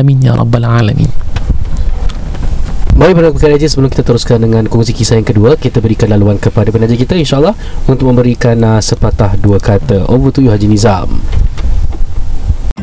amin ya rabbal alamin. Mari pada kali aja sebelum kita teruskan dengan kongsi kisah yang kedua Kita berikan laluan kepada penaja kita insyaAllah Untuk memberikan uh, sepatah dua kata. Over to you Haji Nizam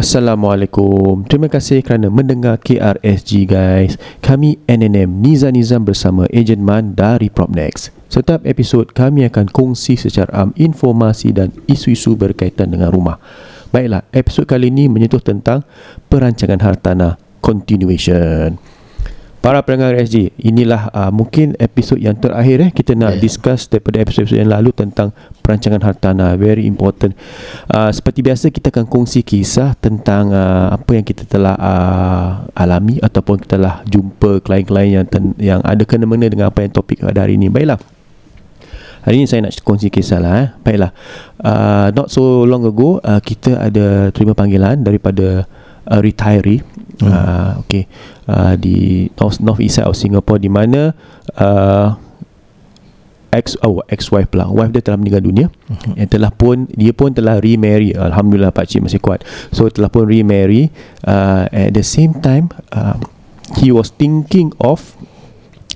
Assalamualaikum. Terima kasih kerana mendengar KRSG guys. Kami NNM Niza Nizam bersama Ejen Man dari Propnex. Setiap episod kami akan kongsi secara am informasi dan isu-isu berkaitan dengan rumah. Baiklah, episod kali ini menyentuh tentang perancangan hartanah continuation. Para pendengar SG, inilah uh, mungkin episod yang terakhir eh kita nak yeah. discuss daripada episod-episod yang lalu tentang perancangan hartanah very important. Uh, seperti biasa kita akan kongsi kisah tentang uh, apa yang kita telah uh, alami ataupun kita telah jumpa klien-klien yang ten- yang ada kena-mena dengan apa yang topik pada hari ini. Baiklah. Hari ini saya nak kongsi kisah lah eh. Baiklah. Uh, not so long ago uh, kita ada terima panggilan daripada uh, retiree hmm. uh, okay uh, di north north east side of Singapore di mana uh, ex oh ex wife pula wife dia telah meninggal dunia hmm. yang telah pun dia pun telah remarry alhamdulillah pak cik masih kuat so telah pun remarry uh, at the same time uh, he was thinking of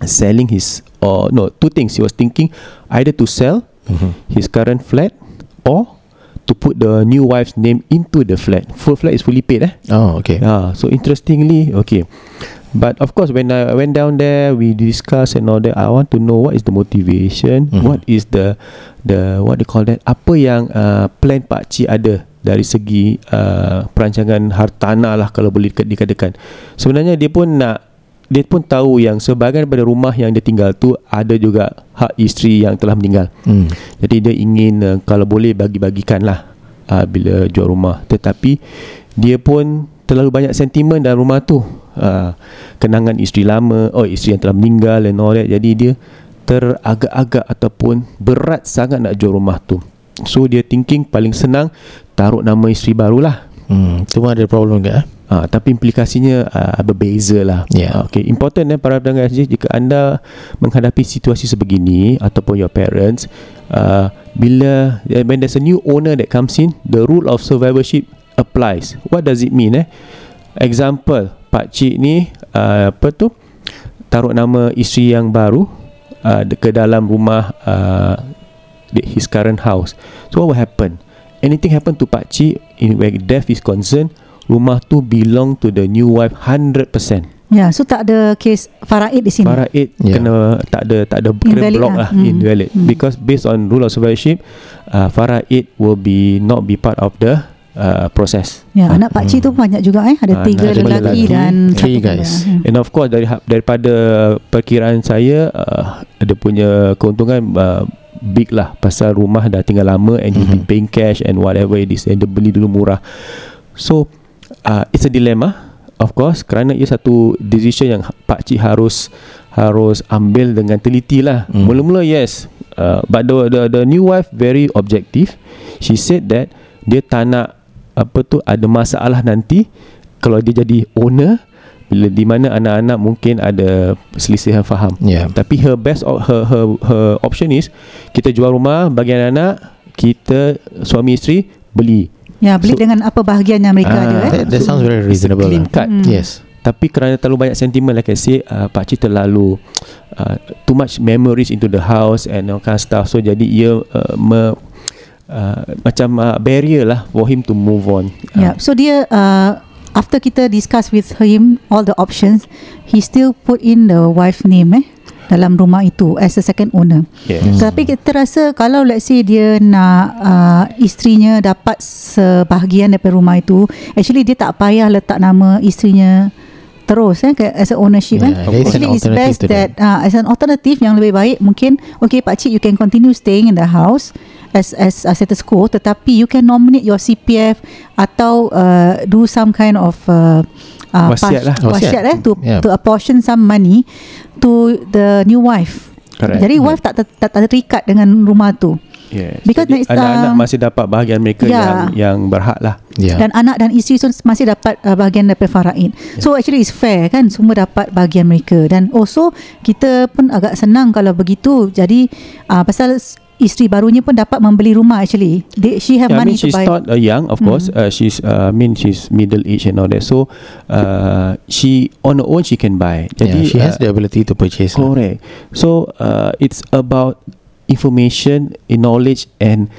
selling his or no two things he was thinking either to sell mm-hmm. his current flat or to put the new wife's name into the flat. Full flat is fully paid eh. Oh, okay. Ah, so interestingly, okay. But of course, when I went down there, we discuss and all that. I want to know what is the motivation, mm-hmm. what is the the what they call that? Apa yang uh, plan Pak Cik ada dari segi uh, perancangan hartanah lah kalau boleh dikatakan. Sebenarnya dia pun nak dia pun tahu yang sebahagian daripada rumah yang dia tinggal tu ada juga hak isteri yang telah meninggal. Hmm. Jadi dia ingin uh, kalau boleh bagi-bagikan lah uh, bila jual rumah. Tetapi dia pun terlalu banyak sentimen dalam rumah tu. Uh, kenangan isteri lama, oh isteri yang telah meninggal and all that. Jadi dia teragak-agak ataupun berat sangat nak jual rumah tu. So dia thinking paling senang taruh nama isteri barulah. Hmm, tu ada problem ke eh? Ha, tapi implikasinya uh, berbeza lah. Yeah. Ha, okay. Important eh, para pendengar SJ, jika anda menghadapi situasi sebegini ataupun your parents, uh, bila when there's a new owner that comes in, the rule of survivorship applies. What does it mean? Eh? Example, Pak Cik ni uh, apa tu taruh nama isteri yang baru uh, ke dalam rumah uh, his current house. So what will happen? Anything happen to Pak Cik in where death is concerned, rumah tu belong to the new wife 100%. Ya, yeah, so tak ada case faraid di sini. Faraid yeah. kena tak ada tak ada kena block lah, lah hmm. invalid hmm. because based on rule of survivorship uh, faraid will be not be part of the uh, process. Ya, yeah, anak pak cik hmm. tu banyak juga eh, ada uh, tiga lelaki, lelaki dan three guys. Hmm. And of course dari daripada perkiraan saya uh, ada punya keuntungan uh, big lah pasal rumah dah tinggal lama and mm-hmm. you paying cash and whatever it is and dia beli dulu murah. So uh, it's a dilemma of course kerana ia satu decision yang pak cik harus harus ambil dengan teliti lah. Mm. mula-mula yes. Uh, but the, the the new wife very objective. She said that dia tak nak apa tu ada masalah nanti kalau dia jadi owner bila di mana anak-anak mungkin ada selisihan faham. Yeah. tapi her best her her her option is kita jual rumah bagi anak-anak kita suami isteri beli Ya, beli so, dengan apa bahagian yang mereka uh, ada. Eh? That, that sounds very reasonable. Clean cut. Hmm. Yes. Tapi kerana terlalu banyak sentimen like I say, uh, Pak Cik terlalu uh, too much memories into the house and all kind of stuff. So jadi ia uh, me, uh, macam uh, barrier lah for him to move on. Uh, yeah. So dia uh, after kita discuss with him all the options, he still put in the wife name eh dalam rumah itu as a second owner. Yes. Tapi kita rasa kalau let's say dia nak uh, isterinya dapat sebahagian daripada rumah itu, actually dia tak payah letak nama isterinya terus eh as a ownership yeah, eh. Actually it's best that uh, as an alternative yang lebih baik mungkin okay pak cik you can continue staying in the house as as a status quo tetapi you can nominate your CPF atau uh, do some kind of uh, uh, Wasiat lah. wasiat, Wasiat. eh to Yeah. to apportion some money to the new wife. Correct. Jadi wife tak ter, tak terikat dengan rumah tu. Yes. Because Jadi next, anak-anak uh, masih dapat bahagian mereka yeah. yang yang berhak lah. Yeah. Dan anak dan isteri tu masih dapat uh, bahagian daripada faraid. So actually it's fair kan semua dapat bahagian mereka dan also kita pun agak senang kalau begitu. Jadi uh, pasal isteri barunya pun dapat membeli rumah actually. They, she have Yeah, I money mean she's to buy. not uh, young, of course. Uh, she's, uh, I mean she's middle age and all that. So, uh, she on her own she can buy. Jadi yeah, she has uh, the ability to purchase. lah. Correct. So uh, it's about information, knowledge and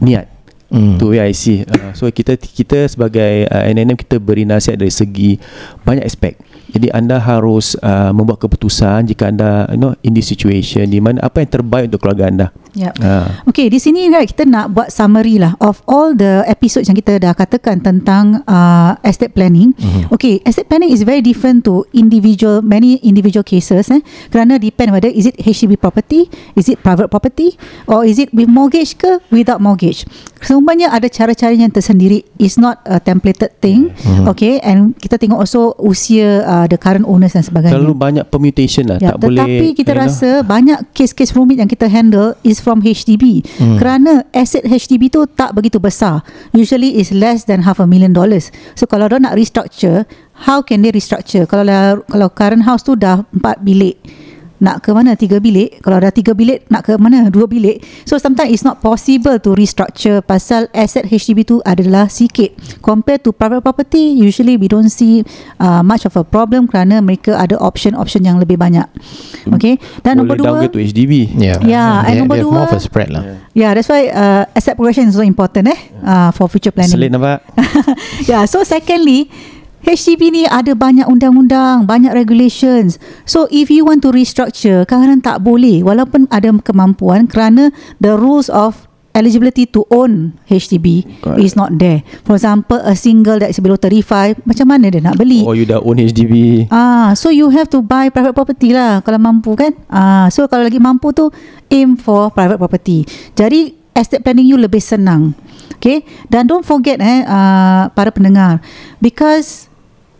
niat. Mm. Tu way I see. Uh, so kita kita sebagai uh, NNM kita beri nasihat dari segi banyak aspek. Jadi anda harus uh, membuat keputusan jika anda you know in this situation di mana apa yang terbaik untuk keluarga anda. Yep. Uh, Okay, di sini right, kita nak buat summary lah of all the episodes yang kita dah katakan tentang uh, estate planning. Mm-hmm. Okay, estate planning is very different to individual many individual cases eh. Kerana depend whether is it HDB property, is it private property or is it with mortgage ke without mortgage. Semuanya ada cara-cara yang tersendiri. It's not a templated thing. Mm-hmm. Okay, and kita tengok also usia uh, the current owners dan sebagainya. terlalu banyak permutation lah. Ya, tak boleh. tetapi kita you know, rasa banyak kes-kes rumit yang kita handle is from HDB. Hmm. Kerana aset HDB tu tak begitu besar. Usually is less than half a million dollars. So kalau dia nak restructure, how can they restructure? Kalau dah, kalau current house tu dah 4 bilik, nak ke mana tiga bilik. Kalau dah tiga bilik nak ke mana dua bilik. So sometimes it's not possible to restructure pasal aset HDB tu adalah sikit. Compared to private property usually we don't see uh, much of a problem kerana mereka ada option-option yang lebih banyak. Okay? Dan boleh nombor dua downgrade to HDB. Yeah. Yeah, and They, nombor they have more of dua- a spread lah. yeah that's why uh, asset progression is so important eh? Uh, for future planning. Selit nampak? yeah, so secondly, HDB ni ada banyak undang-undang, banyak regulations. So if you want to restructure, kadang-kadang tak boleh walaupun ada kemampuan kerana the rules of eligibility to own HDB Correct. is not there. For example, a single that is below 35, macam mana dia nak beli? Or you dah own HDB. Ah, so you have to buy private property lah kalau mampu kan? Ah, so kalau lagi mampu tu aim for private property. Jadi estate planning you lebih senang. Okay? Dan don't forget eh uh, para pendengar because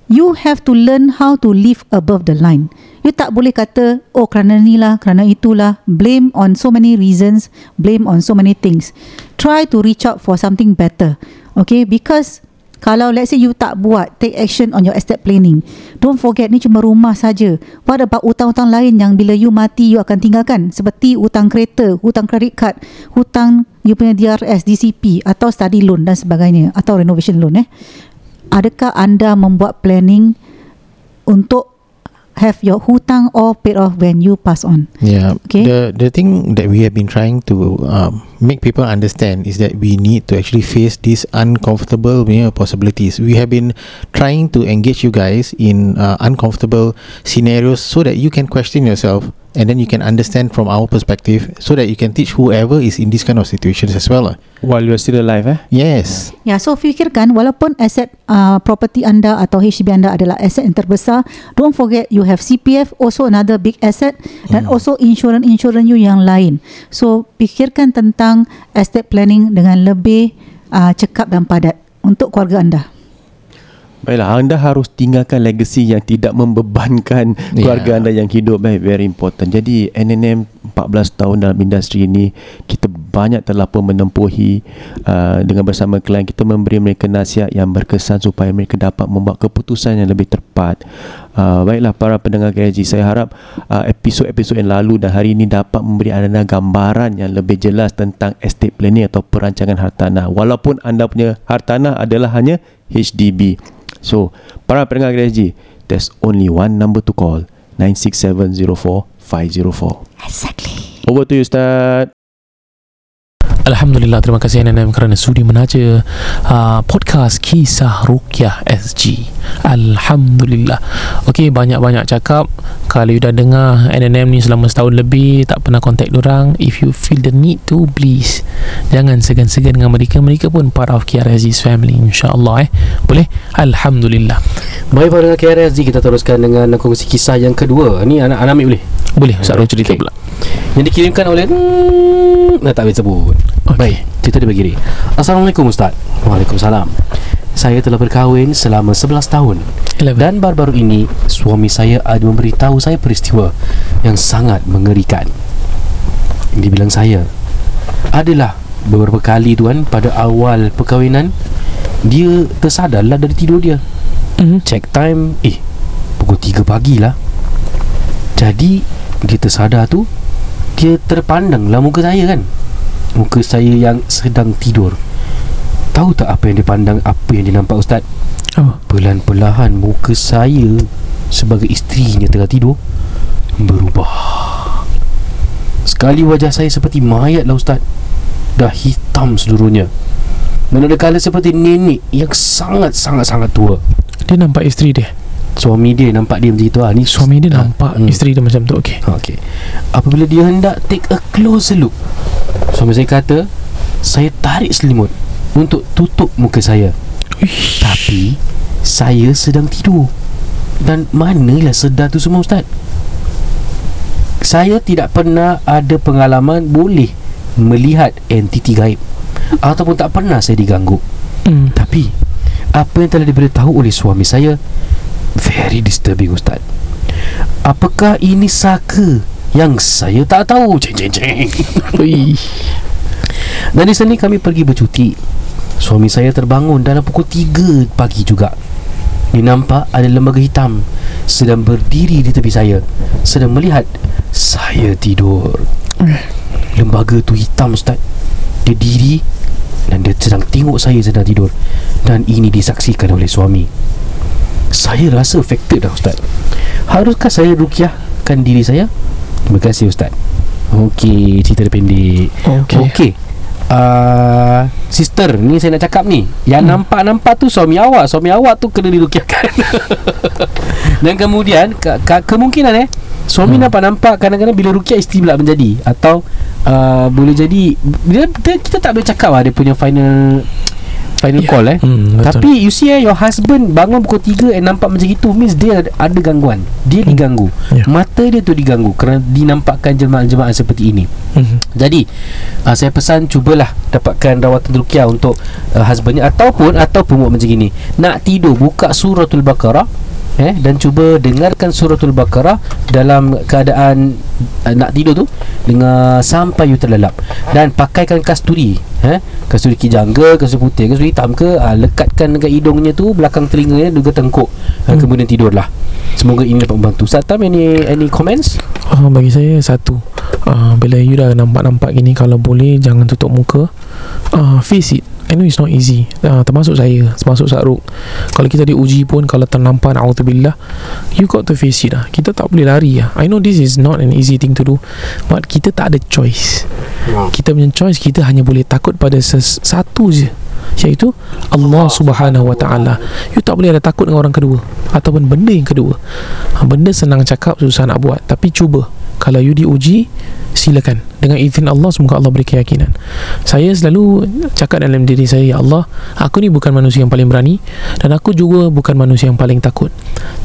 you have to learn how to live above the line. You tak boleh kata oh kerana ni lah, kerana itulah, blame on so many reasons, blame on so many things. Try to reach out for something better. Okay? Because kalau let's say you tak buat take action on your estate planning don't forget ni cuma rumah saja what about hutang-hutang lain yang bila you mati you akan tinggalkan seperti hutang kereta hutang credit card hutang you punya DRS DCP atau study loan dan sebagainya atau renovation loan eh adakah anda membuat planning untuk have your hutang all paid off when you pass on Yeah. Okay. The the thing that we have been trying to um, make people understand is that we need to actually face these uncomfortable you know, possibilities. We have been trying to engage you guys in uh, uncomfortable scenarios so that you can question yourself and then you can understand from our perspective so that you can teach whoever is in these kind of situations as well. lah. While you're still alive eh. Yes. Ya, so fikirkan walaupun aset uh, property anda atau HDB anda adalah aset yang terbesar, don't forget you have CPF also another big asset dan also insurance-insurance you yang lain. So fikirkan tentang estate planning dengan lebih uh, cekap dan padat untuk keluarga anda. Baiklah, anda harus tinggalkan legacy yang tidak membebankan Yeah. keluarga anda yang hidup. Baik, very important. Jadi, NNM 14 tahun dalam industri ini, kita banyak telah pun menempuhi uh, dengan bersama klien kita memberi mereka nasihat yang berkesan supaya mereka dapat membuat keputusan yang lebih tepat. Uh, baiklah para pendengar KRG, saya harap uh, episod-episod yang lalu dan hari ini dapat memberi anda gambaran yang lebih jelas tentang estate planning atau perancangan hartanah. Walaupun anda punya hartanah adalah hanya HDB. So, para pendengar KRG, there's only one number to call, 96704504. Exactly. Over to you, Ustaz. Alhamdulillah terima kasih NNM kerana sudi menaja uh, podcast Kisah Rukyah SG. Alhamdulillah. Okey banyak-banyak cakap kalau you dah dengar NNM ni selama setahun lebih tak pernah contact orang if you feel the need to please jangan segan-segan dengan mereka mereka pun part of KRSG's family insya-Allah eh. Boleh? Alhamdulillah. Baik para KRSG kita teruskan dengan kongsi kisah yang kedua. Ni anak anak ambil boleh? Boleh Ustaz Ron cerita pula. Yang dikirimkan oleh hmm, nah, tak boleh sebut. Okey. Baik, cerita dia begini. Assalamualaikum Ustaz. Waalaikumsalam. Saya telah berkahwin selama 11 tahun 11. Dan baru-baru ini Suami saya ada memberitahu saya peristiwa Yang sangat mengerikan Dia bilang saya Adalah beberapa kali tuan Pada awal perkahwinan Dia tersadarlah dari tidur dia Mhm. Check time Eh Pukul 3 pagi lah Jadi Dia tersadar tu Dia terpandang lah muka saya kan. Muka saya yang sedang tidur. Tahu tak apa yang dia pandang Apa yang dia nampak Ustaz? Apa? Perlahan-perlahan muka saya Sebagai isterinya tengah tidur Berubah. Sekali wajah saya seperti mayat lah Ustaz. Dah hitam seluruhnya. Manada kala seperti nenek Yang sangat-sangat-sangat tua. Dia nampak isteri dia Suami dia nampak dia macam itu ah. Ni Suami dia Ah, nampak hmm. isteri dia macam tu Okay Okey. Apabila dia hendak take a closer look, suami saya kata, saya tarik selimut untuk tutup muka saya. Uish. Tapi saya sedang tidur. Dan manalah sedar tu semua ustaz? Saya tidak pernah ada pengalaman boleh melihat entiti gaib ataupun tak pernah saya diganggu. hmm. Tapi apa yang telah diberitahu oleh suami saya very disturbing ustaz. Apakah ini saka yang saya tak tahu? Ceng ceng ceng. Dan di sini kami pergi bercuti. Suami saya terbangun dalam pukul 3 pagi juga. Dia nampak ada lembaga hitam sedang berdiri di tepi saya, sedang melihat saya tidur. Lembaga tu hitam ustaz. Dia diri dan dia sedang tengok saya sedang tidur dan ini disaksikan oleh suami. Saya rasa affected dah ustaz. Haruskah saya rukiahkan diri saya? Terima kasih ustaz. Okey, cerita dia pendek. Okay. Okey. Uh, sister ni saya nak cakap ni Yang hmm. nampak-nampak tu suami awak Suami awak tu kena dirukiahkan Dan kemudian ke, ke, Kemungkinan eh Suami hmm. nampak-nampak Kadang-kadang bila rukiah isteri pula menjadi Atau uh, Boleh jadi dia, dia, Kita tak boleh cakap lah Dia punya final Final Ya. call eh Hmm, betul. Tapi you see eh Your husband bangun pukul 3 And nampak macam itu Means dia ada, ada gangguan Dia Hmm. diganggu Ya. Mata dia tu diganggu Kerana dinampakkan jemaah-jemaah seperti ini Hmm. jadi uh, saya pesan cubalah dapatkan rawatan ruqyah untuk uh, husbandnya ataupun ataupun buat macam gini. Nak tidur buka suratul Baqarah eh dan cuba dengarkan suratul Baqarah dalam keadaan uh, nak tidur tu dengan sampai you terlelap. Dan pakaikan kasturi eh kasturi kijangga kasturi putih kasturi hitam ke uh, lekatkan dekat hidungnya tu belakang telinganya juga tengkuk uh, Hmm. kemudian tidurlah. Semoga ini dapat membantu. Ustaz Tam any any comments? Uh, bagi saya satu. Uh, Bila you dah nampak-nampak gini Kalau boleh jangan tutup muka. Uh, Face it I know it's not easy. Uh, Termasuk saya Termasuk Saruk Kalau kita diuji pun Kalau ternampak Na'udzubillah You got to face it lah. Kita tak boleh lari lah. I know this is not an easy thing to do But kita tak ada choice. Kita punya choice Kita hanya boleh takut pada ses- Satu je Iaitu Allah subhanahu wa ta'ala. You tak boleh ada takut dengan orang kedua Ataupun benda yang kedua. Ha, Benda senang cakap Susah nak buat Tapi cuba Kalau you diuji Silakan. Dengan izin Allah Semoga Allah beri keyakinan. Saya selalu Cakap dalam diri saya Ya Allah Aku ni bukan manusia yang paling berani Dan aku juga bukan manusia yang paling takut.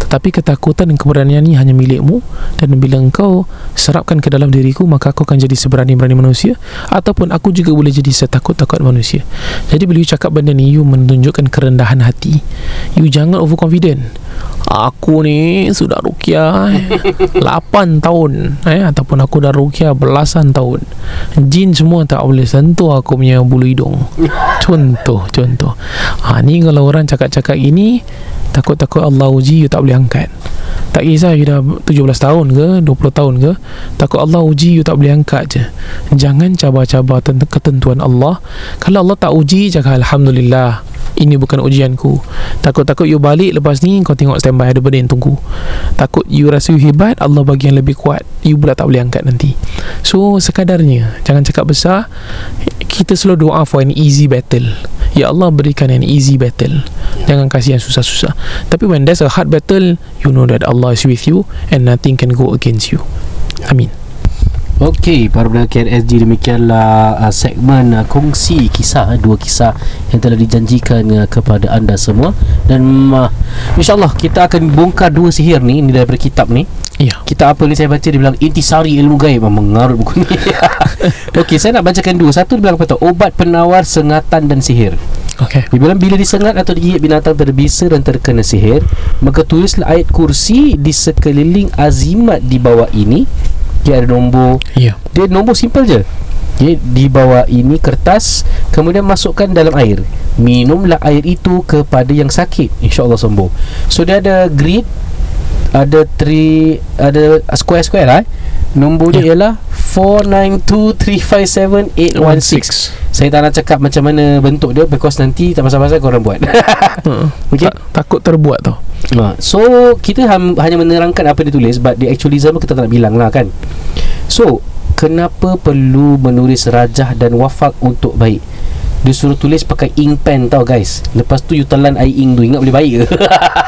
Tetapi ketakutan dan keberanian ni Hanya milikmu Dan bila engkau Serapkan ke dalam diriku Maka aku akan jadi seberani-berani manusia Ataupun aku juga boleh jadi setakut-takut manusia. Jadi bila you cakap benda ni You menunjukkan kerendahan hati. You jangan overconfident Aku ni sudah rukiah eh, 8 tahun eh, Ataupun aku dah rukiah belasan tahun. Jin semua tak boleh sentuh aku punya bulu hidung. Contoh Contoh. Ha, Ni kalau orang cakap-cakap gini Takut-takut Allah uji You tak boleh angkat. Tak kisah you dah 17 tahun ke 20 tahun ke Takut Allah uji You tak boleh angkat je. Jangan cabar-cabar tentang ketentuan Allah. Kalau Allah tak uji Cakap Alhamdulillah ini bukan ujianku. Takut-takut you balik Lepas ni kau tengok standby Ada benda yang tunggu. Takut you rasa you hebat Allah bagi yang lebih kuat. You pula tak boleh angkat nanti. So sekadarnya Jangan cakap besar. Kita selalu doa for an easy battle. Ya Allah berikan an easy battle. Jangan kasih yang susah-susah. Tapi when there's a hard battle You know that Allah is with you And nothing can go against you. Amin Okey, para pendengar KNSG demikianlah uh, segmen uh, kongsi kisah dua kisah yang telah dijanjikan uh, kepada anda semua dan uh, insyaallah kita akan bongkar dua sihir ni ni daripada kitab ni. Ya. Kitab apa ni saya baca dia bilang intisari ilmu gaib. Memang mengarut buku ni. Okey, saya nak bacakan dua. Satu dia bilang apa tu? Obat penawar sengatan dan sihir. Okay Dia bilang bila disengat atau digigit binatang berbisa dan terkena sihir Maka tulislah ayat kursi di sekeliling azimat di bawah ini. Dia ada nombor. Ya. Dia nombor simple je. Okay, Di bawah ini kertas Kemudian masukkan dalam air. Minumlah air itu kepada yang sakit. InsyaAllah sembuh. So dia ada grid Ada three Ada square-square lah eh. Nombor dia ialah 492357 Saya tak nak cakap macam mana bentuk dia Because nanti tak pasal-pasal korang buat uh, Okay. tak, Takut terbuat tau Ha, so kita ham, hanya menerangkan apa dia tulis but the actualism kita tak nak bilang lah kan. So kenapa perlu menulis rajah dan wafak untuk baik? Dia suruh tulis pakai ink pen tau guys. Lepas tu you telan air ink tu ingat boleh baik ke?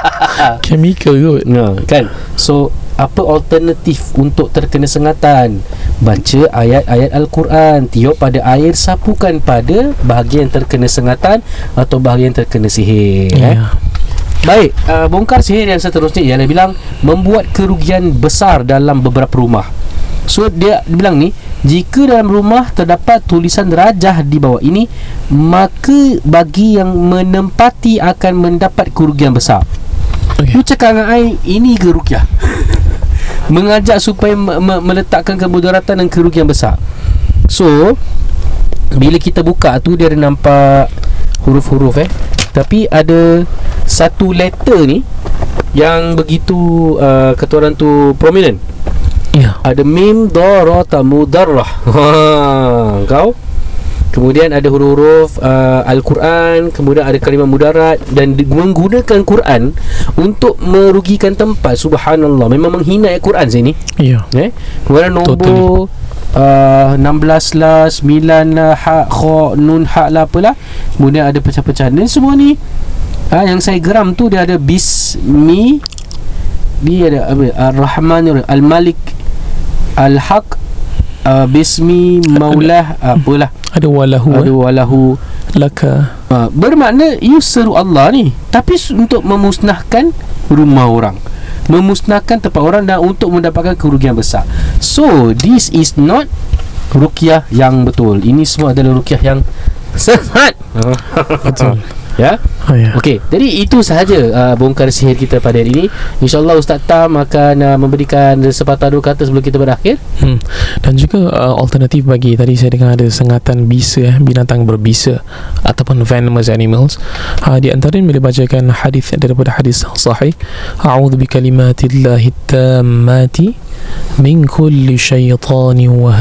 Chemical kot Ha, kan? So apa alternatif untuk terkena sengatan? Baca ayat-ayat Al-Quran Tiup pada air Sapukan pada bahagian terkena sengatan Atau bahagian terkena sihir eh? Ya Baik, uh, bongkar sihir yang seterusnya ialah bilang membuat kerugian besar dalam beberapa rumah. So dia, dia bilang ni, jika dalam rumah terdapat tulisan rajah di bawah ini, maka bagi yang menempati akan mendapat kerugian besar. Okay. Cakap dengan I, ini ke rukyah? Mengajak supaya me- me- meletakkan kemudaratan dan kerugian besar. So, bila kita buka tu dia ada nampak huruf-huruf eh. Tapi ada satu letter ni yang begitu uh, kata orang tu prominent. Ya. Ada mim darata mudarrah. Ha, kau? Kemudian ada huruf-huruf uh, Al-Quran Kemudian ada kalimah mudarat Dan di- menggunakan Quran Untuk merugikan tempat. Subhanallah. Memang menghina ayat Quran sini. Ya. Eh? Kemudian nombor uh, 16 lah 9 lah Ha, kha, nun, ha lah apalah Kemudian ada pecah-pecahan. Dan semua ni uh, Yang saya geram tu Dia ada Bismi Dia ada apa Ar-Rahman Al-Malik Al-Haq uh, Bismi Maulah uh, Apalah. Ada walahu Ada eh? walahu. Laka. Uh, Bermakna You seru Allah ni. Tapi untuk memusnahkan Rumah orang. Memusnahkan tempat orang Dan untuk mendapatkan kerugian besar. So This is not Rukiah yang betul. Ini semua adalah rukiah yang Sesat. Betul Ya oh, ya. Okey, jadi itu sahaja uh, bongkar sihir kita pada hari ini. InsyaAllah Ustaz Tam akan uh, memberikan sepatah dua kata sebelum kita berakhir. Hmm. Dan juga uh, alternatif bagi tadi saya dengar ada sengatan bisa eh, binatang berbisa ataupun venomous animals. Uh, di antara boleh bacakan hadis daripada hadis sahih. A'udzu bikalimatillahi tammati min kulli syaitanin wa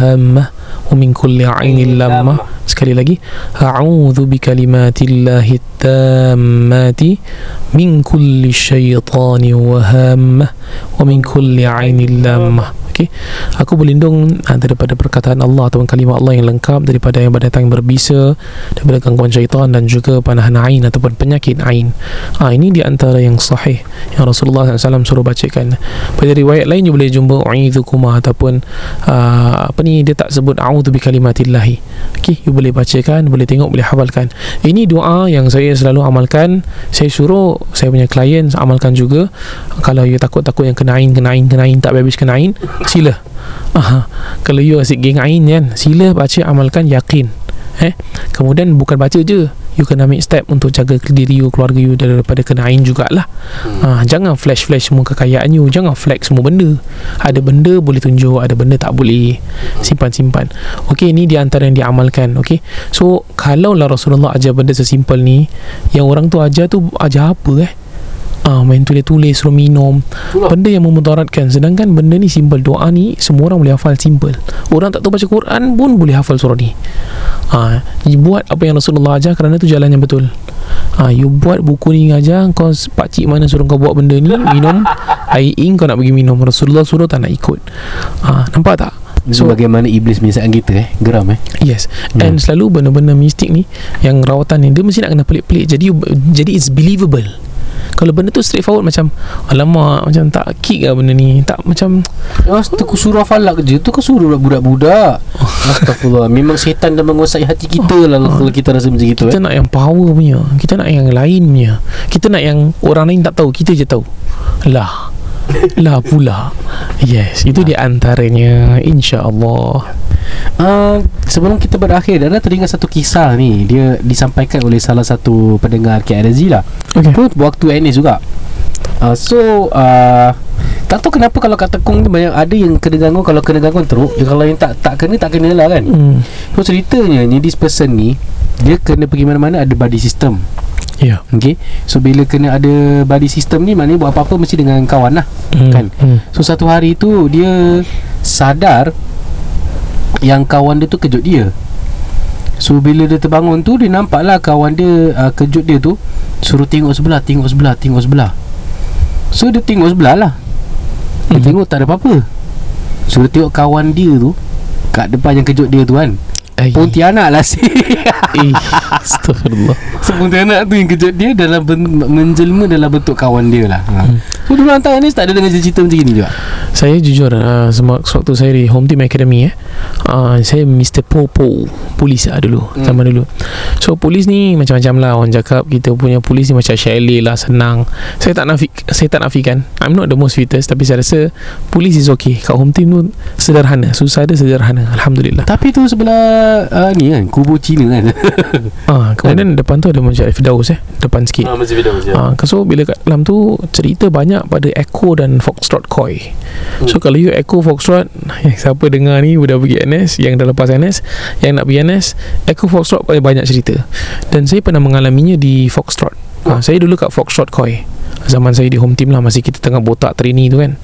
ومن كل عين إيه، لامة. سكالي لقي أعوذ بكلمات الله التامات من كل شيطان وهامة ومن كل عين لامة. Okey. Aku berlindung ah, daripada perkataan Allah ataupun kalimah Allah yang lengkap daripada yang datang berbisa, daripada gangguan syaitan dan juga panahan ain ataupun penyakit ain. Ah ini di antara yang sahih yang Rasulullah SAW suruh bacakan. Pada riwayat lain you boleh jumpa u'idzukuma ataupun ah, apa ni dia tak sebut a'udzu bikalimatillahi. Okey, you boleh bacakan, boleh tengok, boleh hafalkan. Ini doa yang saya selalu amalkan. Saya suruh saya punya klien amalkan juga. Kalau you takut-takut yang kena ain, kena ain, kena ain tak habis kena ain, sila. Aha. kalau you asyik geng ain kan sila baca amalkan yakin. Eh? Kemudian bukan baca je. You kena ambil step untuk jaga diri you keluarga you daripada kena ain jugalah. Ha, jangan flash-flash semua kekayaan you. Jangan flex semua benda. Ada benda boleh tunjuk ada benda tak boleh. Simpan-simpan. Ok ni di antara yang diamalkan ok so kalau lah Rasulullah ajar benda sesimpel ni yang orang tu ajar tu ajar apa eh Ah, main tulis-tulis suruh minum. Benda yang memudaratkan. Sedangkan benda ni simple. Doa ni semua orang boleh hafal simple. Orang tak tahu baca Quran pun boleh hafal surah ni. Ah, You buat apa yang Rasulullah ajar Kerana tu jalan yang betul. Ah, You buat buku ni ajar Kau pakcik mana suruh kau buat benda ni? Minum. Air ink kau nak pergi minum. Rasulullah suruh tak nak ikut. Ah, Nampak tak? So bagaimana iblis menyesatkan kita eh? Geram eh? Yes. And selalu benda-benda mistik ni Yang rawatan ni Dia mesti nak kena pelik-pelik. Jadi jadi it's believable kalau benda tu straightforward macam Alamak Macam tak kick lah benda ni. Tak macam Ya, tu surah falak je Tu kan surah budak-budak. Astagfirullah Memang setan dah menguasai hati kita lah Kalau kita rasa macam itu Kita eh. nak yang power punya Kita nak yang lain punya Kita nak yang Orang lain tak tahu Kita je tahu. Lah Lah pula. Yes Itu di antaranya InsyaAllah. Uh, Sebelum kita berakhir Dana teringat satu kisah ni. Dia disampaikan oleh salah satu pendengar KRZ lah. Okay. Pun waktu NS juga. Uh, So uh, Tak tahu kenapa kalau kat tekung ni banyak Ada yang kena gangguan Kalau kena gangguan teruk. Ya, Kalau yang tak tak kena tak kena lah kan. Hmm. So ceritanya ni This person ni Dia kena pergi mana-mana Ada body system Ya. Okay So bila kena ada body system ni Maknanya buat apa-apa Mesti dengan kawan lah Hmm. Kan Hmm. So satu hari tu Dia sadar Yang kawan dia tu kejut dia So bila dia terbangun tu Dia nampak lah kawan dia uh, Kejut dia tu Suruh tengok sebelah Tengok sebelah Tengok sebelah So dia tengok sebelah lah Dia Mhm. tengok tak ada apa-apa So dia tengok kawan dia tu Kat depan yang kejut dia tu kan Pontianak lah si Eh, Astagfirullah. So Pontianak tu yang kejut dia Dalam ben, menjelma dalam bentuk kawan dia lah ha. So dulu hantar ni Tak ada dengan cerita macam ni juga? Saya jujur uh, Sewaktu saya di Home Team Academy eh, uh, Saya Mr. Popo Polis lah dulu hmm. Zaman dulu. So polis ni Macam-macam lah Orang cakap Kita punya polis ni Macam chalet lah Senang. Saya tak nafik Saya tak nafikan. I'm not the most fittest Tapi saya rasa Polis is okay. Kat Home Team tu Sederhana. Susah dia sederhana Alhamdulillah. Tapi tu sebelah uh, Ni kan Kubu Cina kan? Ah, Kemudian depan tu ada Masjid Firdaus eh Depan sikit. Masih video Ah, so bila kat dalam tu cerita banyak pada Echo dan Foxtrot Koi. So kalau you Echo Foxtrot, yang siapa dengar ni udah pergi NS, yang dah lepas NS, yang nak pergi NS, Echo Foxtrot paling banyak cerita. Dan saya pernah mengalaminya di Foxtrot. Ah, saya dulu kat Foxtrot Koi. Zaman saya di home team lah Masih kita tengah botak trainee tu kan.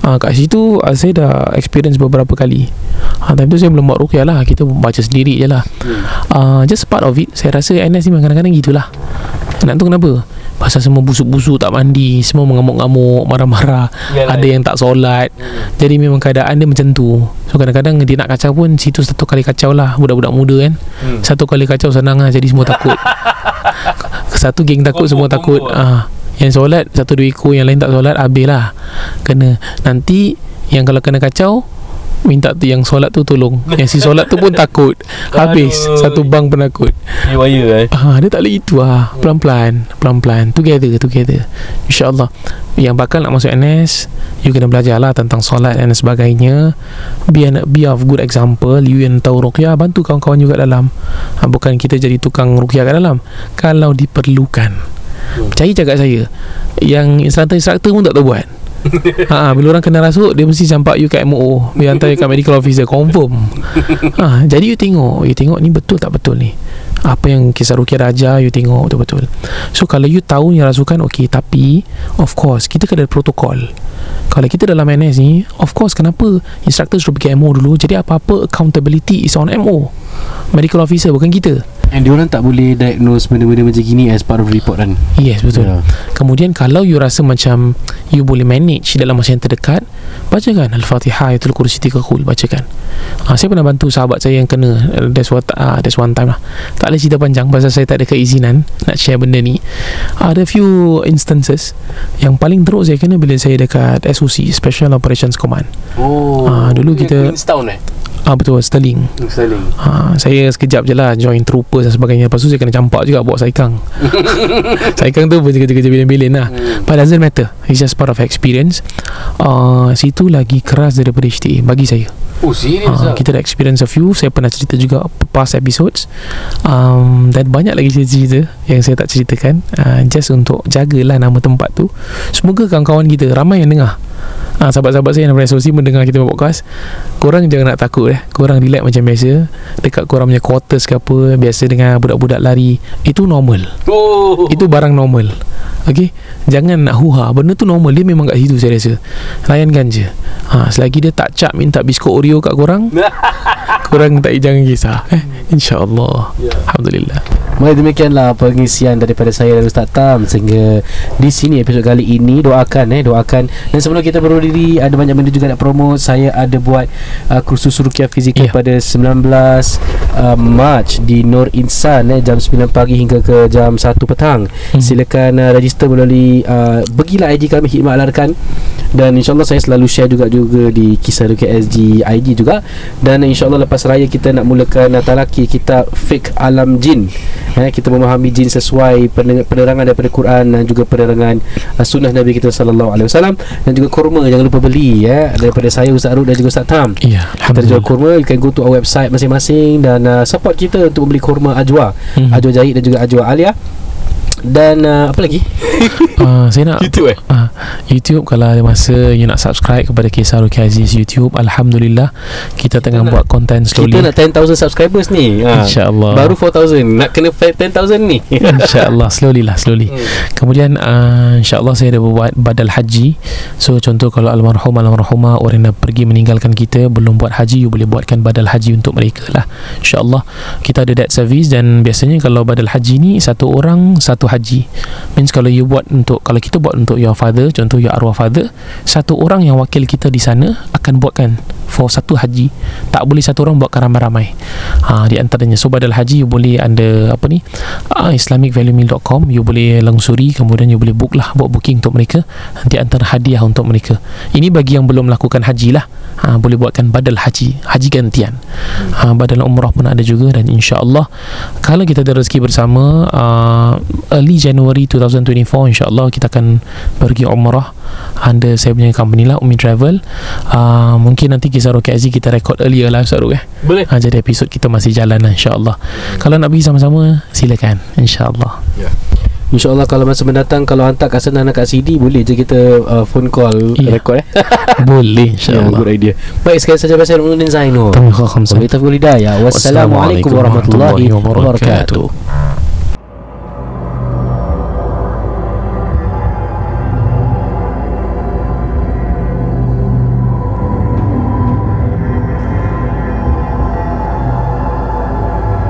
Ah, Kat situ ah, Saya dah experience beberapa kali. Ah, Time tu saya belum buat rukyah lah Kita baca sendiri je lah. Ah, Just part of it Saya rasa NS ni kadang-kadang gitulah. Nak tu kenapa Pasal semua busuk-busuk Tak mandi Semua mengamuk-ngamuk Marah-marah Yalah. Ada yang tak solat. Jadi memang keadaan dia macam tu. So kadang-kadang dia nak kacau pun Situ satu kali kacau lah Budak-budak muda kan. Hmm. Satu kali kacau senang lah Jadi semua takut. Satu geng takut Semua takut. Ah, Yang solat Satu dua ekor Yang lain tak solat Habis lah. Kena Nanti Yang kalau kena kacau Minta tu yang solat tu tolong. Yang si solat tu pun takut. Habis Aduh. Satu bang penakut. Riwaya eh. Ah, dia tak boleh itu lah Pelan-pelan Pelan-pelan. Together Together. InsyaAllah. Yang bakal nak masuk NS You kena belajar lah Tentang solat dan sebagainya. Be, an, be of good example You yang tahu ruqyah Bantu kawan-kawan juga dalam. Ha, Bukan kita jadi tukang ruqyah kat dalam. Kalau diperlukan. Percaya cakap saya Yang instructor-instructor pun tak tahu buat ha, bila orang kena rasuk Dia mesti campak you kat MO Dia hantar you kat medical officer Confirm. Ha, Jadi you tengok. You tengok ni betul tak betul ni? Apa yang kisah Rukia Raja You tengok betul-betul. So kalau you tahu yang rasukan Okay tapi Of course Kita kena ada protokol. Kalau kita dalam NS ni Of course kenapa Instructor suruh pergi MO dulu? Jadi apa-apa Accountability is on MO Medical officer bukan kita And dia orang tak boleh diagnose Benda-benda macam gini As part of report kan? Yes betul. Ya. Kemudian kalau you rasa macam You boleh manage dalam masa yang terdekat Bacakan Al-Fatihah Ayatul Kursi tiga kul Bacakan. Ha, Saya pernah bantu sahabat saya yang kena uh, That's, what, uh, that's one time lah. Tak ada cerita panjang Pasal saya tak ada keizinan Nak share benda ni. Ada few instances Yang paling teruk saya kena Bila saya dekat SOC Special Operations Command. Oh Ah, dulu kita- Queenstown eh Ah Betul Sterling. Sterling. Ha, saya sekejap je lah join troopers dan sebagainya. Lepas tu saya kena campak juga bawa saikang. Saikang tu pun kerja-kerja bilin-bilin lah. Hmm. But doesn't matter. It's just part of experience. Uh, Situ lagi keras daripada HTA Bagi saya Oh serius uh, lah Kita dah experience a few Saya pernah cerita juga Past episodes. Um, Dan banyak lagi cerita-cerita Yang saya tak ceritakan. Uh, Just untuk jagalah nama tempat tu. Semoga kawan-kawan kita Ramai yang dengar. Ah, sahabat-sahabat saya yang daripada SOC mendengar kita podcast. Korang jangan nak takut eh. Korang relax macam biasa. Dekat korang punya quarters ke apa Biasa dengan budak-budak lari Itu normal. Oh. Itu barang normal. Okay Jangan nak huha. Benda tu normal. Dia memang kat situ saya rasa. Layankan je. Ha, Selagi dia tak cap Minta biskut Oreo kat korang Korang tak jangan kisah. Eh? InsyaAllah Alhamdulillah Baik demikianlah pengisian daripada saya dan Ustaz Tam Sehingga di sini episod kali ini Doakan eh Doakan. Dan sebelum kita berdiri Ada banyak benda juga nak promote. Saya ada buat uh, kursus Rukiah Fizikal Ya. pada 19 uh, Mac Di Nur Insan eh Jam 9 pagi hingga ke jam 1 petang. Hmm. Silakan uh, register melalui uh, Pergilah IG kami Hikmat Alarkan Dan insyaAllah saya selalu share juga juga Di kisah Rukiah SG IG juga. Dan insyaAllah lepas raya kita nak mulakan uh, talaki Kitab Fik Alam Jin eh, kita memahami jin sesuai pener- penerangan daripada Quran dan juga penerangan uh, sunnah Nabi kita sallallahu alaihi wasallam. Dan juga kurma jangan lupa beli ya daripada saya Ustaz Arud dan juga Ustaz Tam. Ya, kita jual kurma you can go to our website masing-masing dan uh, support kita untuk membeli kurma Ajwa. Mhm. Ajwa Jahid dan juga Ajwa Alia dan uh, apa lagi? Uh, saya nak YouTube eh? Uh, YouTube kalau ada masa you nak subscribe kepada Kisah Ruki Aziz YouTube Alhamdulillah kita tengah nak- buat konten slowly. kita nak 10,000 subscribers ni. Ha. InsyaAllah. baru 4,000 nak kena 10,000 ni. InsyaAllah slowly lah slowly. Hmm. Kemudian uh, InsyaAllah saya ada buat Badal haji. So contoh kalau almarhum Almarhumah Orang yang pergi meninggalkan kita Belum buat haji You boleh buatkan badal haji Untuk mereka lah. InsyaAllah Kita ada that service Dan biasanya kalau badal haji ni Satu orang Satu haji. Means kalau you buat untuk Kalau kita buat untuk your father Contoh your arwah father Satu orang yang wakil kita di sana Akan buatkan For satu haji Tak boleh satu orang buatkan ramai-ramai. Ha, Di antaranya So badal haji You boleh under Apa ni uh, islamicvaluemeal.com you boleh langsuri kemudian you boleh book lah buat booking untuk mereka. Nanti antara hadiah untuk mereka. Ini bagi yang belum melakukan haji lah. Ha, boleh buatkan badal haji haji gantian. Ha, badal umrah pun ada juga dan insyaAllah kalau kita ada rezeki bersama uh, early January 2024 insyaAllah kita akan pergi umrah under saya punya company lah Umi Travel. Uh, mungkin nanti kisah Rocky Aziz kita record earlier lah Ustaz Ruk eh. Boleh. Ha, jadi episod kita masih jalan lah insyaAllah. Kalau nak pergi sama-sama silakan insyaAllah. InsyaAllah kalau masa mendatang Kalau hantar kat sana Nak kat CD Boleh je kita uh, Phone call Ya. Record eh. Boleh Ya, insyaAllah. good idea. Baik sekali saja Bahasa Nurdin Zainur Taufiq khamsah. Wabillahi taufiq wal hidayah. Wassalamualaikum warahmatullahi wabarakatuh